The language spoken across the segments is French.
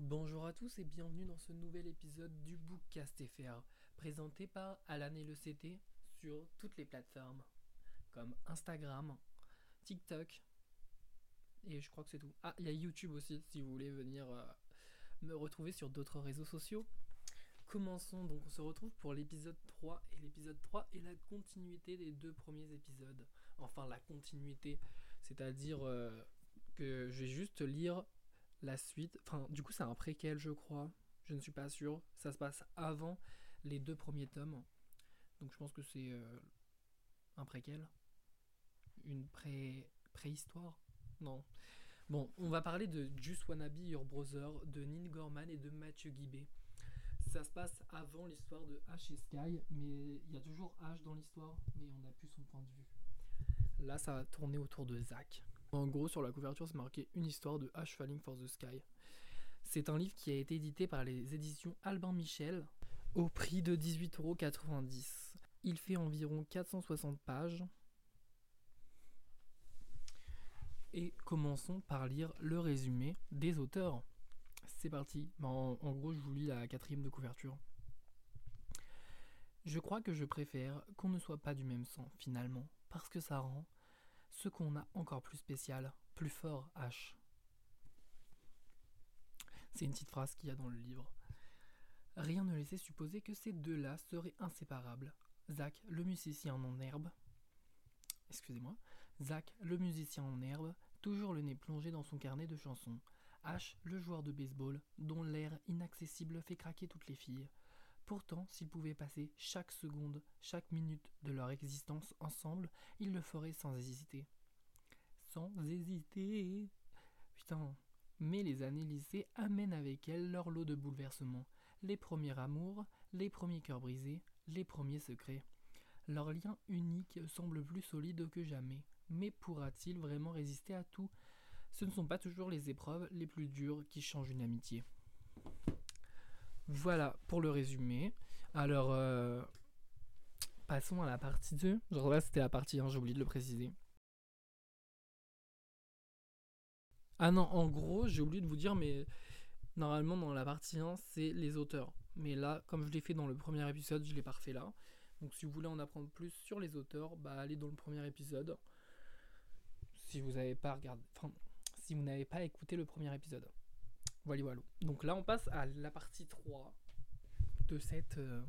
Bonjour à tous et bienvenue dans ce nouvel épisode du Bookcast FR, présenté par Alan et le CT sur toutes les plateformes, comme Instagram, TikTok, et je crois que c'est tout. Ah, il y a YouTube aussi, si vous voulez venir euh, me retrouver sur d'autres réseaux sociaux. Commençons donc, on se retrouve pour l'épisode 3, et l'épisode 3 est la continuité des deux premiers épisodes. Enfin, la continuité, c'est-à-dire euh, que je vais juste lire la suite. Enfin, du coup, c'est un préquel, je crois. Je ne suis pas sûr. Ça se passe avant les deux premiers tomes. Donc, je pense que c'est euh, un préquel. Une pré préhistoire Non. Bon, on va parler de Just Wannabe Your Brother de Nin Gorman et de Mathieu Guibé. Ça se passe avant l'histoire de H et Sky, mais il y a toujours H dans l'histoire, mais on n'a plus son point de vue. Là, ça va tourner autour de Zach. En gros, sur la couverture, c'est marqué une histoire de Ash Falling for the Sky. C'est un livre qui a été édité par les éditions Albin Michel au prix de 18,90€. Il fait environ 460 pages. Et commençons par lire le résumé des auteurs. C'est parti. En, en, gros, je vous lis la quatrième de couverture. Je crois que je préfère qu'on ne soit pas du même sang, finalement, parce que ça rend ce qu'on a encore plus spécial, plus fort, H. C'est une petite phrase qu'il y a dans le livre. Rien ne laissait supposer que ces deux-là seraient inséparables. Zach, le musicien en herbe. Excusez-moi. Zach, le musicien en herbe, toujours le nez plongé dans son carnet de chansons. H, le joueur de baseball, dont l'air inaccessible fait craquer toutes les filles. Pourtant, s'ils pouvaient passer chaque seconde, chaque minute de leur existence ensemble, ils le feraient sans hésiter. Sans hésiter. Putain. Mais les années lycée amènent avec elles leur lot de bouleversements. Les premiers amours, les premiers cœurs brisés, les premiers secrets. Leur lien unique semble plus solide que jamais. Mais pourra-t-il vraiment résister à tout? Ce ne sont pas toujours les épreuves les plus dures qui changent une amitié. Voilà pour le résumé. Alors, euh, passons à la partie 2. Genre là, c'était la partie 1, j'ai oublié de le préciser. Ah non, en gros, j'ai oublié de vous dire, mais normalement, dans la partie 1, c'est les auteurs. Mais là, comme je l'ai fait dans le premier épisode, je l'ai pas refait là. Donc, si vous voulez en apprendre plus sur les auteurs, bah, allez dans le premier épisode. Si vous n'avez pas regardé, enfin, si vous n'avez pas écouté le premier épisode. Voilà. Donc là, on passe à la partie 3 de, cette, euh,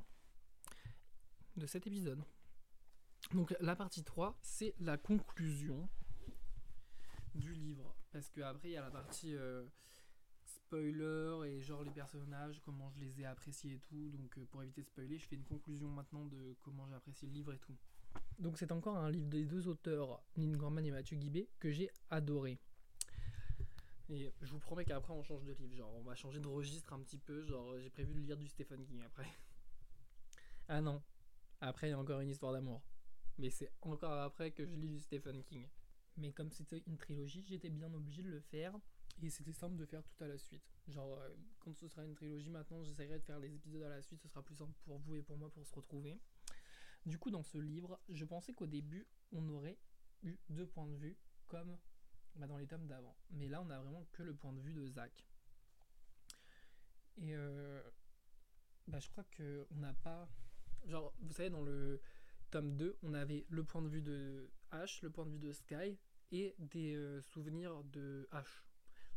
cet épisode. Donc la partie 3, c'est la conclusion du livre. Parce qu'après, il y a la partie euh, spoiler et genre les personnages, comment je les ai appréciés et tout. Donc euh, pour éviter de spoiler, je fais une conclusion maintenant de comment j'ai apprécié le livre et tout. Donc c'est encore un livre des deux auteurs, Nin Gorman et Mathieu Guibé, que j'ai adoré. Et je vous promets qu'après on change de livre, genre on va changer de registre un petit peu, genre j'ai prévu de lire du Stephen King après. ah non, après il y a encore une histoire d'amour. Mais c'est encore après que je lis du Stephen King. Mais comme c'était une trilogie, j'étais bien obligé de le faire. Et c'était simple de faire tout à la suite. Genre, euh, quand ce sera une trilogie, maintenant j'essaierai de faire les épisodes à la suite, ce sera plus simple pour vous et pour moi pour se retrouver. Du coup, dans ce livre, je pensais qu'au début, on aurait eu deux points de vue, comme bah, dans les tomes d'avant. Mais là, on a vraiment que le point de vue de Zach. Et euh, bah, je crois que on n'a pas. Genre, vous savez, dans le tome 2, on avait le point de vue de H, le point de vue de Sky et des euh, souvenirs de H.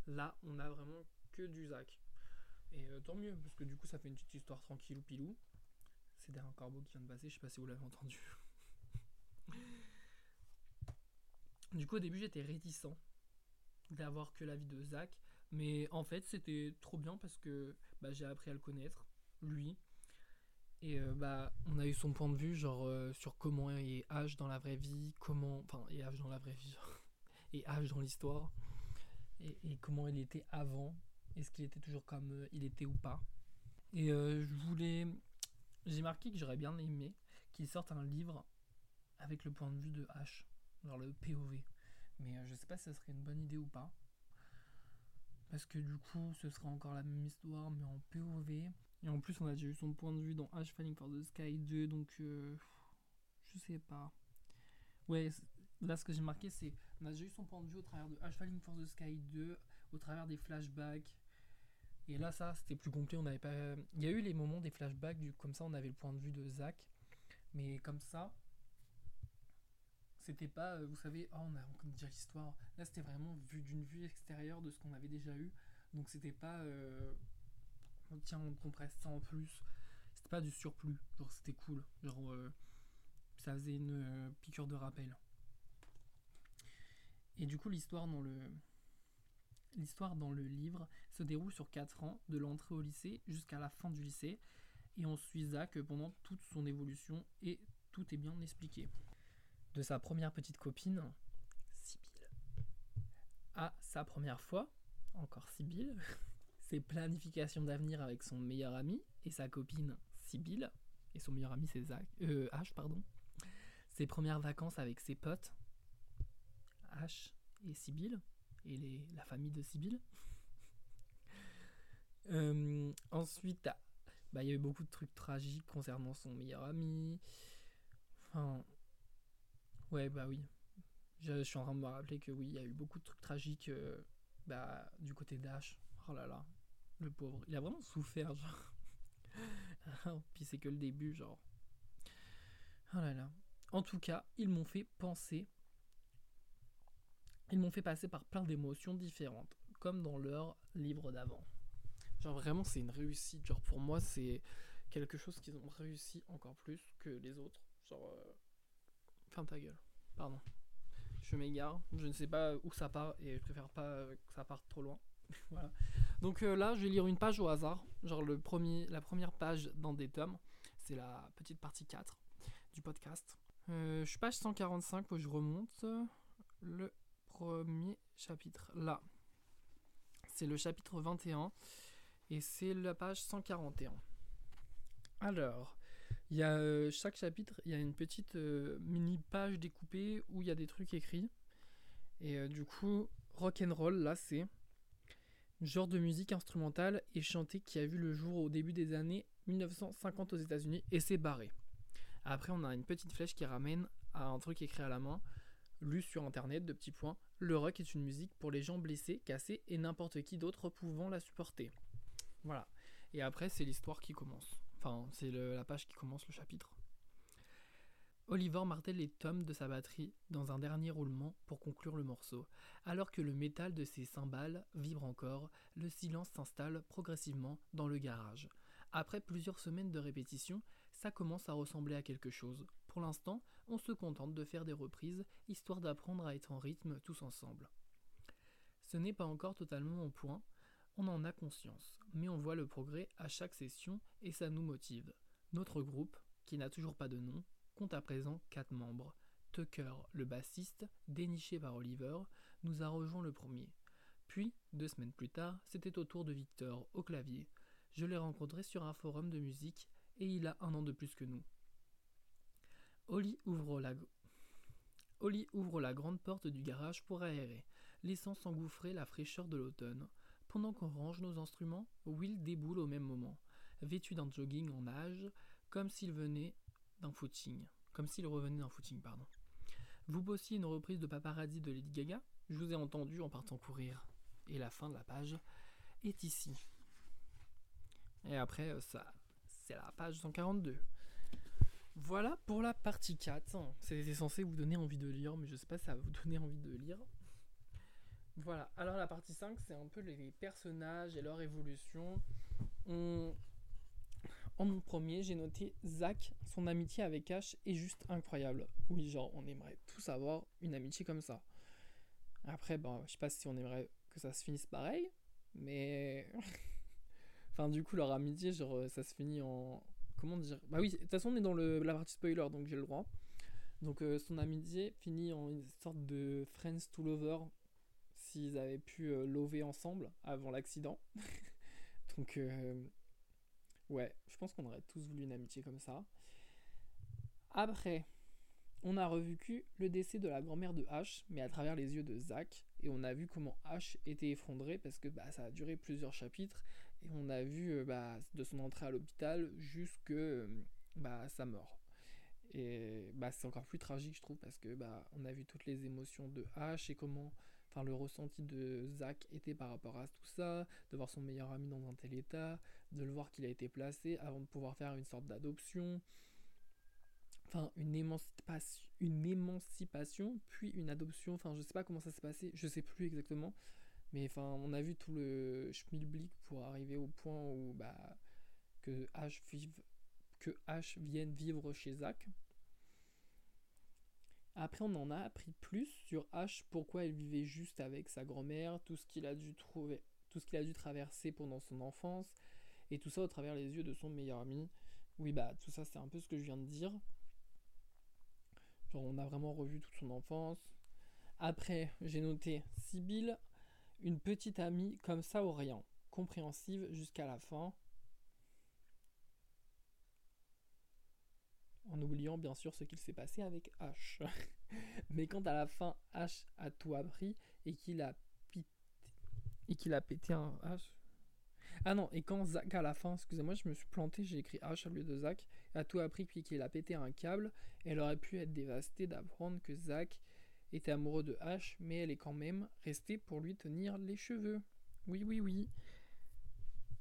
Là, on a vraiment que du Zach. Et euh, tant mieux, parce que du coup, ça fait une petite histoire tranquille ou pilou. C'est derrière un corbeau qui vient de passer, je sais pas si vous l'avez entendu. Du coup, au début, j'étais réticent d'avoir que l'avis de Zach, mais en fait, c'était trop bien parce que bah, j'ai appris à le connaître, lui. Et euh, bah, on a eu son point de vue, genre euh, sur comment est H dans la vraie vie, comment. Enfin, et H dans la vraie vie, et H dans l'histoire, et, et, comment il était avant, est-ce qu'il était toujours comme euh, il était ou pas. Et je voulais. J'ai marqué que j'aurais bien aimé qu'il sorte un livre avec le point de vue de H genre le POV. Mais euh, je sais pas si ça serait une bonne idée ou pas. Parce que du coup, ce sera encore la même histoire, mais en POV. Et en plus, on a déjà eu son point de vue dans H Falling for the Sky 2, donc euh, je sais pas. Ouais, là ce que j'ai marqué, c'est on a déjà eu son point de vue au travers de H Falling for the Sky 2, au travers des flashbacks. Et là, ça, c'était plus complet. On pas. Il y a eu les moments des flashbacks, comme ça, on avait le point de vue de Zach. Mais comme ça, c'était pas, euh, vous savez, oh, on a dire l'histoire. Là, c'était vraiment vu d'une vue extérieure de ce qu'on avait déjà eu. Donc, c'était pas, euh, tiens, on compresse ça en plus. C'était pas du surplus. Genre, c'était cool. Genre, euh, ça faisait une piqûre de rappel. Et du coup, l'histoire dans le l'histoire dans le livre se déroule sur 4 ans, de l'entrée au lycée jusqu'à la fin du lycée, et on suit Zach pendant toute son évolution et tout est bien expliqué. De sa première petite copine, Sibylle, à sa première fois, encore Sibylle, ses planifications d'avenir avec son meilleur ami et sa copine Sibylle, et son meilleur ami c'est Zach, euh, H, pardon, ses premières vacances avec ses potes, H et Sibylle, et la famille de Sibylle. Euh, ensuite, bah, il y a eu beaucoup de trucs tragiques concernant son meilleur ami. Enfin, ouais, bah oui. Je, suis en train de me rappeler que oui, il y a eu beaucoup de trucs tragiques euh, bah, du côté d'Ash. Oh là là, le pauvre. Il a vraiment souffert, genre. Puis c'est que le début, genre. Oh là là. En tout cas, ils m'ont fait penser ils m'ont fait passer par plein d'émotions différentes, comme dans leur livre d'avant. Genre vraiment c'est une réussite, genre pour moi c'est quelque chose qu'ils ont réussi encore plus que les autres. Genre... Euh... Ferme ta gueule. Pardon. Je m'égare, je ne sais pas où ça part et je préfère pas que ça parte trop loin. voilà. Donc euh, là je vais lire une page au hasard, genre le premier, la première page dans des tomes, c'est la petite partie 4 du podcast. Euh, je suis page 145 où je remonte. Le premier chapitre. Là, c'est le chapitre 21 et c'est la page 141. Alors, il y a euh, chaque chapitre, il y a une petite euh, mini page découpée où il y a des trucs écrits. Et euh, du coup, rock and roll, là, c'est genre de musique instrumentale et chantée qui a vu le jour au début des années 1950 aux États-Unis et c'est barré. Après, on a une petite flèche qui ramène à un truc écrit à la main lu sur internet de petits points, le rock est une musique pour les gens blessés, cassés et n'importe qui d'autre pouvant la supporter. Voilà. Et après, c'est l'histoire qui commence. Enfin, c'est la page qui commence le chapitre. Oliver martèle les tomes de sa batterie dans un dernier roulement pour conclure le morceau. Alors que le métal de ses cymbales vibre encore, le silence s'installe progressivement dans le garage. Après plusieurs semaines de répétition, ça commence à ressembler à quelque chose. Pour l'instant, on se contente de faire des reprises, histoire d'apprendre à être en rythme tous ensemble. Ce n'est pas encore totalement au point, on en a conscience, mais on voit le progrès à chaque session et ça nous motive. Notre groupe, qui n'a toujours pas de nom, compte à présent 4 membres. Tucker, le bassiste, déniché par Oliver, nous a rejoint le premier. Puis, deux semaines plus tard, c'était au tour de Victor, au clavier. Je l'ai rencontré sur un forum de musique et il a un an de plus que nous. Oli ouvre la... ouvre la grande porte du garage pour aérer, laissant s'engouffrer la fraîcheur de l'automne. Pendant qu'on range nos instruments, Will déboule au même moment, vêtu d'un jogging en nage, comme s'il venait d'un footing. Comme s'il revenait d'un footing, pardon. Vous bossiez une reprise de Paparazzi de Lady Gaga? Je vous ai entendu en partant courir. Et la fin de la page est ici. Et après, euh, ça, c'est la page 142. Voilà pour la partie 4. C'était censé vous donner envie de lire, mais je sais pas si ça va vous donner envie de lire. Voilà, alors la partie 5, c'est un peu les personnages et leur évolution. En mon premier, j'ai noté Zach, son amitié avec Ash est juste incroyable. Oui, genre, on aimerait tous avoir une amitié comme ça. Après, bon, je sais pas si on aimerait que ça se finisse pareil, mais. enfin, du coup, leur amitié, genre, ça se finit en, comment dire? Bah oui, de toute façon, on est dans le, la partie spoiler, donc j'ai le droit. Donc euh, son amitié finit en une sorte de Friends to Lover s'ils avaient pu euh, lover ensemble avant l'accident. donc euh, ouais, je pense qu'on aurait tous voulu une amitié comme ça. Après, on a revécu le décès de la grand-mère de H, mais à travers les yeux de Zach, et on a vu comment H était effondré parce que bah, ça a duré plusieurs chapitres et on a vu euh, bah, de son entrée à l'hôpital jusque euh, bah, sa mort. Et bah, c'est encore plus tragique, je trouve, parce que bah, on a vu toutes les émotions de H et comment enfin le ressenti de Zach était par rapport à tout ça, de voir son meilleur ami dans un tel état, de le voir qu'il a été placé avant de pouvoir faire une sorte d'adoption. Enfin, une émancipation, puis une adoption. Enfin, je sais pas comment ça s'est passé, je sais plus exactement. Mais enfin, on a vu tout le schmilblick pour arriver au point où bah, que H vive, que H vienne vivre chez Zach. Après, on en a appris plus sur H, pourquoi il vivait juste avec sa grand-mère, tout ce qu'il a dû trouver, tout ce qu'il a dû traverser pendant son enfance, et tout ça au travers les yeux de son meilleur ami. Oui, bah tout ça, c'est un peu ce que je viens de dire. Genre, on a vraiment revu toute son enfance. Après, j'ai noté Sibyl, une petite amie comme ça ou rien, compréhensive jusqu'à la fin. En oubliant bien sûr ce qu'il s'est passé avec H. Mais quand à la fin H a tout appris et qu'il a et qu'il a pété un H. Ah non, et quand Zach à la fin, excusez-moi, je me suis planté, j'ai écrit H au lieu de Zach, a tout appris puis qu'il a pété un câble, elle aurait pu être dévastée d'apprendre que Zach était amoureux de H, mais elle est quand même restée pour lui tenir les cheveux. Oui, oui, oui.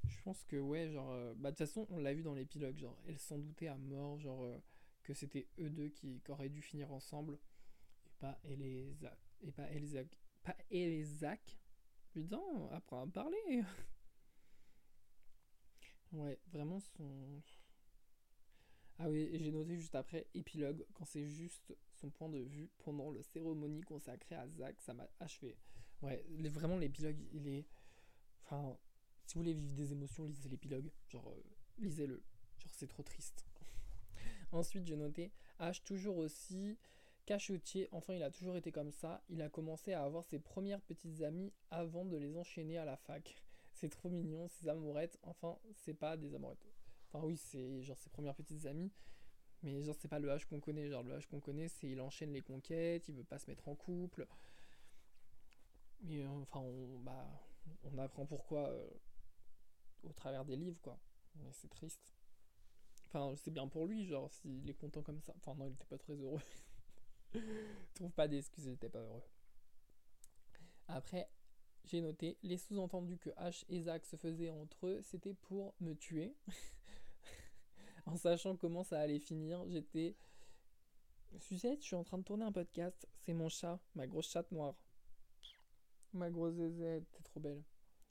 Je pense que ouais, genre, euh, bah de toute façon, on l'a vu dans l'épilogue, genre, elle s'en doutait à mort, genre, euh, que c'était eux deux qui, auraient dû finir ensemble, et pas elle et et pas elle Zach, pas elle et Zach. Putain, apprends à parler. ouais, vraiment son. Ah oui, j'ai noté juste après épilogue quand c'est juste son point de vue pendant la cérémonie consacrée à Zach, ça m'a achevé. Ouais, vraiment l'épilogue, il est. Enfin, si vous voulez vivre des émotions, lisez l'épilogue. Genre, euh, lisez-le. Genre, c'est trop triste. Ensuite, j'ai noté H toujours aussi cachotier. Enfin, il a toujours été comme ça. Il a commencé à avoir ses premières petites amies avant de les enchaîner à la fac. C'est trop mignon, ces amourettes. Enfin, c'est pas des amourettes. Enfin, oui, c'est genre ses premières petites amies. Mais genre, c'est pas le H qu'on connaît. Genre, le H qu'on connaît, c'est il enchaîne les conquêtes, il veut pas se mettre en couple. Mais euh, enfin, on, bah, on apprend pourquoi euh, au travers des livres, quoi. Mais c'est triste. Enfin, c'est bien pour lui, genre, s'il est content comme ça. Enfin, non, il était pas très heureux. Trouve pas d'excuses, il était pas heureux. Après, j'ai noté les sous-entendus que H et Zach se faisaient entre eux, c'était pour me tuer. en sachant comment ça allait finir, j'étais. Suzette, je suis en train de tourner un podcast. C'est mon chat, ma grosse chatte noire. Ma grosse zézette, t'es trop belle.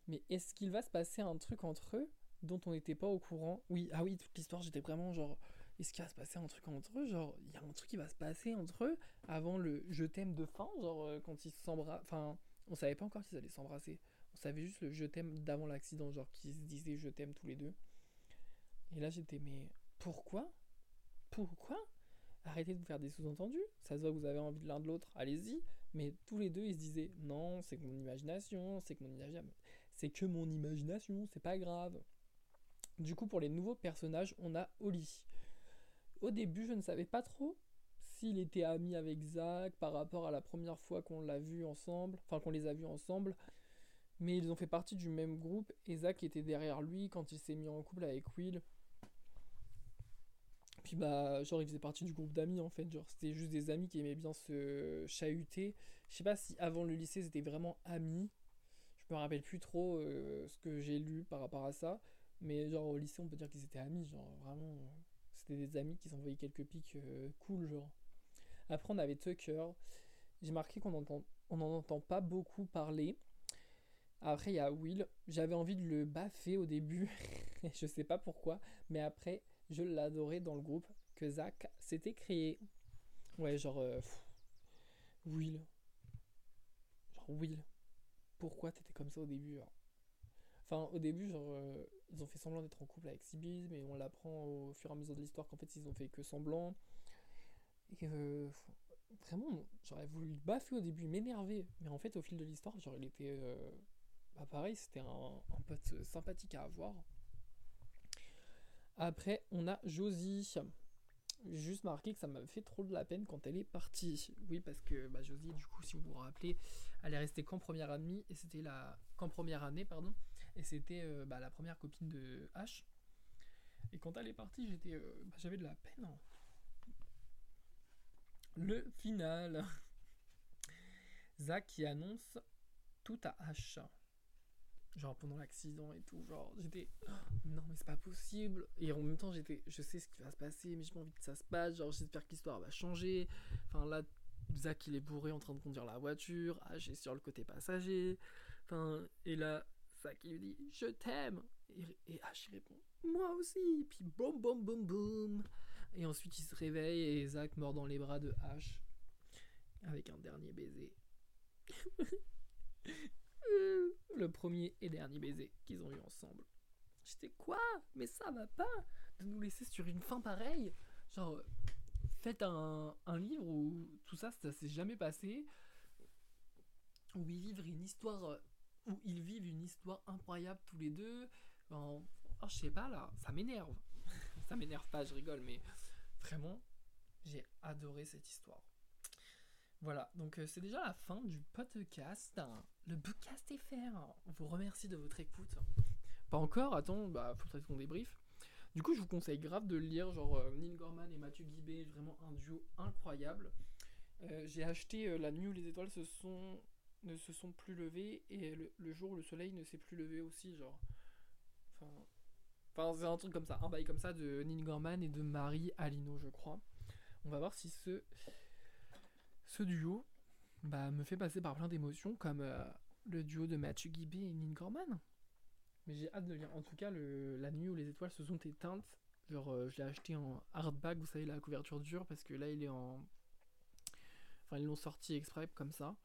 Mais est-ce qu'il va se passer un truc entre eux? Dont on n'était pas au courant Oui, ah oui, toute l'histoire, j'étais vraiment genre, est-ce qu'il va se passer un truc entre eux? Genre, il y a un truc qui va se passer entre eux avant le je t'aime de fin, genre euh, quand ils s'embrassent. Enfin, on savait pas encore qu'ils allaient s'embrasser. On savait juste le je t'aime d'avant l'accident, genre qu'ils se disaient je t'aime tous les deux. Et là, j'étais, mais pourquoi? Pourquoi? Arrêtez de vous faire des sous-entendus. Ça se voit que vous avez envie de l'un de l'autre, allez-y. Mais tous les deux, ils se disaient non, c'est mon imagination, c'est que mon imagination c'est que mon imagination, c'est pas grave. Du coup, pour les nouveaux personnages, on a Oli. Au début, je ne savais pas trop s'il était ami avec Zach par rapport à la première fois qu'on l'a vu ensemble, enfin qu'on les a vus ensemble. Mais ils ont fait partie du même groupe et Zach était derrière lui quand il s'est mis en couple avec Will. Puis bah, genre, il faisait partie du groupe d'amis en fait. Genre, c'était juste des amis qui aimaient bien se chahuter. Je sais pas si avant le lycée, c'était vraiment amis me rappelle plus trop euh, ce que j'ai lu par rapport à ça. Mais genre au lycée, on peut dire qu'ils étaient amis. Genre vraiment, c'était des amis qui s'envoyaient quelques pics euh, cool, genre. Après, on avait Tucker. J'ai marqué qu'on entend, on n'en entend pas beaucoup parler. Après, il y a Will. J'avais envie de le baffer au début. je sais pas pourquoi. Mais après, je l'adorais dans le groupe que Zach s'était créé. Ouais, genre. Euh, Will. Genre Will pourquoi t'étais comme ça au début. Enfin, au début, genre, euh, ils ont fait semblant d'être en couple avec Sibyl, mais on l'apprend au fur et à mesure de l'histoire qu'en fait, ils ont fait que semblant. Euh, vraiment, j'aurais voulu le baffer au début, m'énerver. Mais en fait, au fil de l'histoire, genre, il était. Euh, bah, pareil, c'était un, pote sympathique à avoir. Après, on a Josie juste marqué que ça m'a fait trop de la peine quand elle est partie. Oui, parce que bah, Josie, du coup, si vous vous rappelez, elle est restée qu'en première année, et c'était la qu'en première année, pardon, et c'était euh, bah, la première copine de H. Et quand elle est partie, j'étais, euh, bah, j'avais de la peine. Le final. Zach qui annonce tout à H. Genre pendant l'accident et tout, genre j'étais oh, non mais c'est pas possible. Et en même temps j'étais je sais ce qui va se passer mais j'ai pas envie que ça se passe, genre j'espère que l'histoire va changer. Enfin là Zach il est bourré en train de conduire la voiture, H est sur le côté passager. Enfin et là Zach il lui dit je t'aime et, et H il répond moi aussi. Puis boum boum boum boum. Et ensuite il se réveille et Zach mort dans les bras de H avec un dernier baiser. le premier et dernier baiser qu'ils ont eu ensemble. J'étais quoi? Mais ça va pas de nous laisser sur une fin pareille? Genre, faites un, un livre où tout ça, ça s'est jamais passé. Où ils vivent une histoire, où ils vivent une histoire incroyable tous les deux. oh, je sais pas là, ça m'énerve. ça m'énerve pas, je rigole, mais vraiment, j'ai adoré cette histoire. Voilà, donc euh, c'est déjà la fin du podcast. Le podcast FR. On vous remercie de votre écoute. Pas encore, attends, bah faut qu'on débrief. Du coup, je vous conseille grave de lire, genre euh, Gorman et Mathieu Guibé, vraiment un duo incroyable. Euh, j'ai acheté La nuit où les étoiles se sont, ne se sont plus levées et le, jour où le soleil ne s'est plus levé aussi, genre. Enfin, c'est un truc comme ça, un bail comme ça de Neil Gorman et de Marie Alino, je crois. On va voir si ce ce duo bah, me fait passer par plein d'émotions, comme euh, le duo de Mathieu Guibé et Nin Gorman. Mais j'ai hâte de lire. En tout cas, le, la nuit où les étoiles se sont éteintes, genre euh, je l'ai acheté en hardback, vous savez, la couverture dure, parce que là il est en. Enfin, ils l'ont sorti exprès comme ça.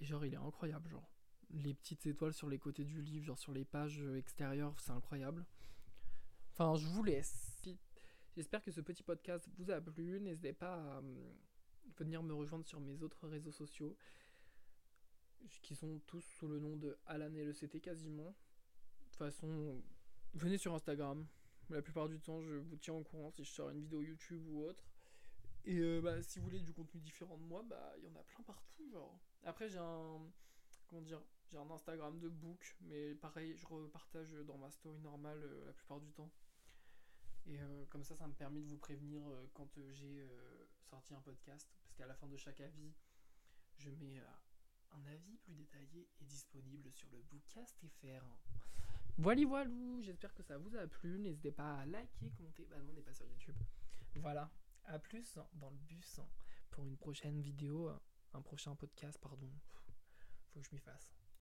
Et genre, il est incroyable, genre. Les petites étoiles sur les côtés du livre, genre sur les pages extérieures, c'est incroyable. Enfin, je vous laisse. J'espère que ce petit podcast vous a plu. N'hésitez pas à venir me rejoindre sur mes autres réseaux sociaux, qui sont tous sous le nom de Alan et le CT quasiment. De toute façon, venez sur Instagram. La plupart du temps, je vous tiens au courant si je sors une vidéo YouTube ou autre. Et euh, bah, si vous voulez du contenu différent de moi, bah il y en a plein partout, genre. Après j'ai un comment dire, j'ai un Instagram de book, mais pareil, je repartage dans ma story normale euh, la plupart du temps. Et euh, comme ça, ça me permet de vous prévenir quand j'ai sorti un podcast, parce qu'à la fin de chaque avis, je mets un avis plus détaillé et disponible sur le Bookcast FR. Voilà, voilà, j'espère que ça vous a plu. N'hésitez pas à liker, commenter. Bah non, on n'est pas sur YouTube. Voilà, à plus dans le bus pour une prochaine vidéo, un prochain podcast, pardon. Faut que je m'y fasse.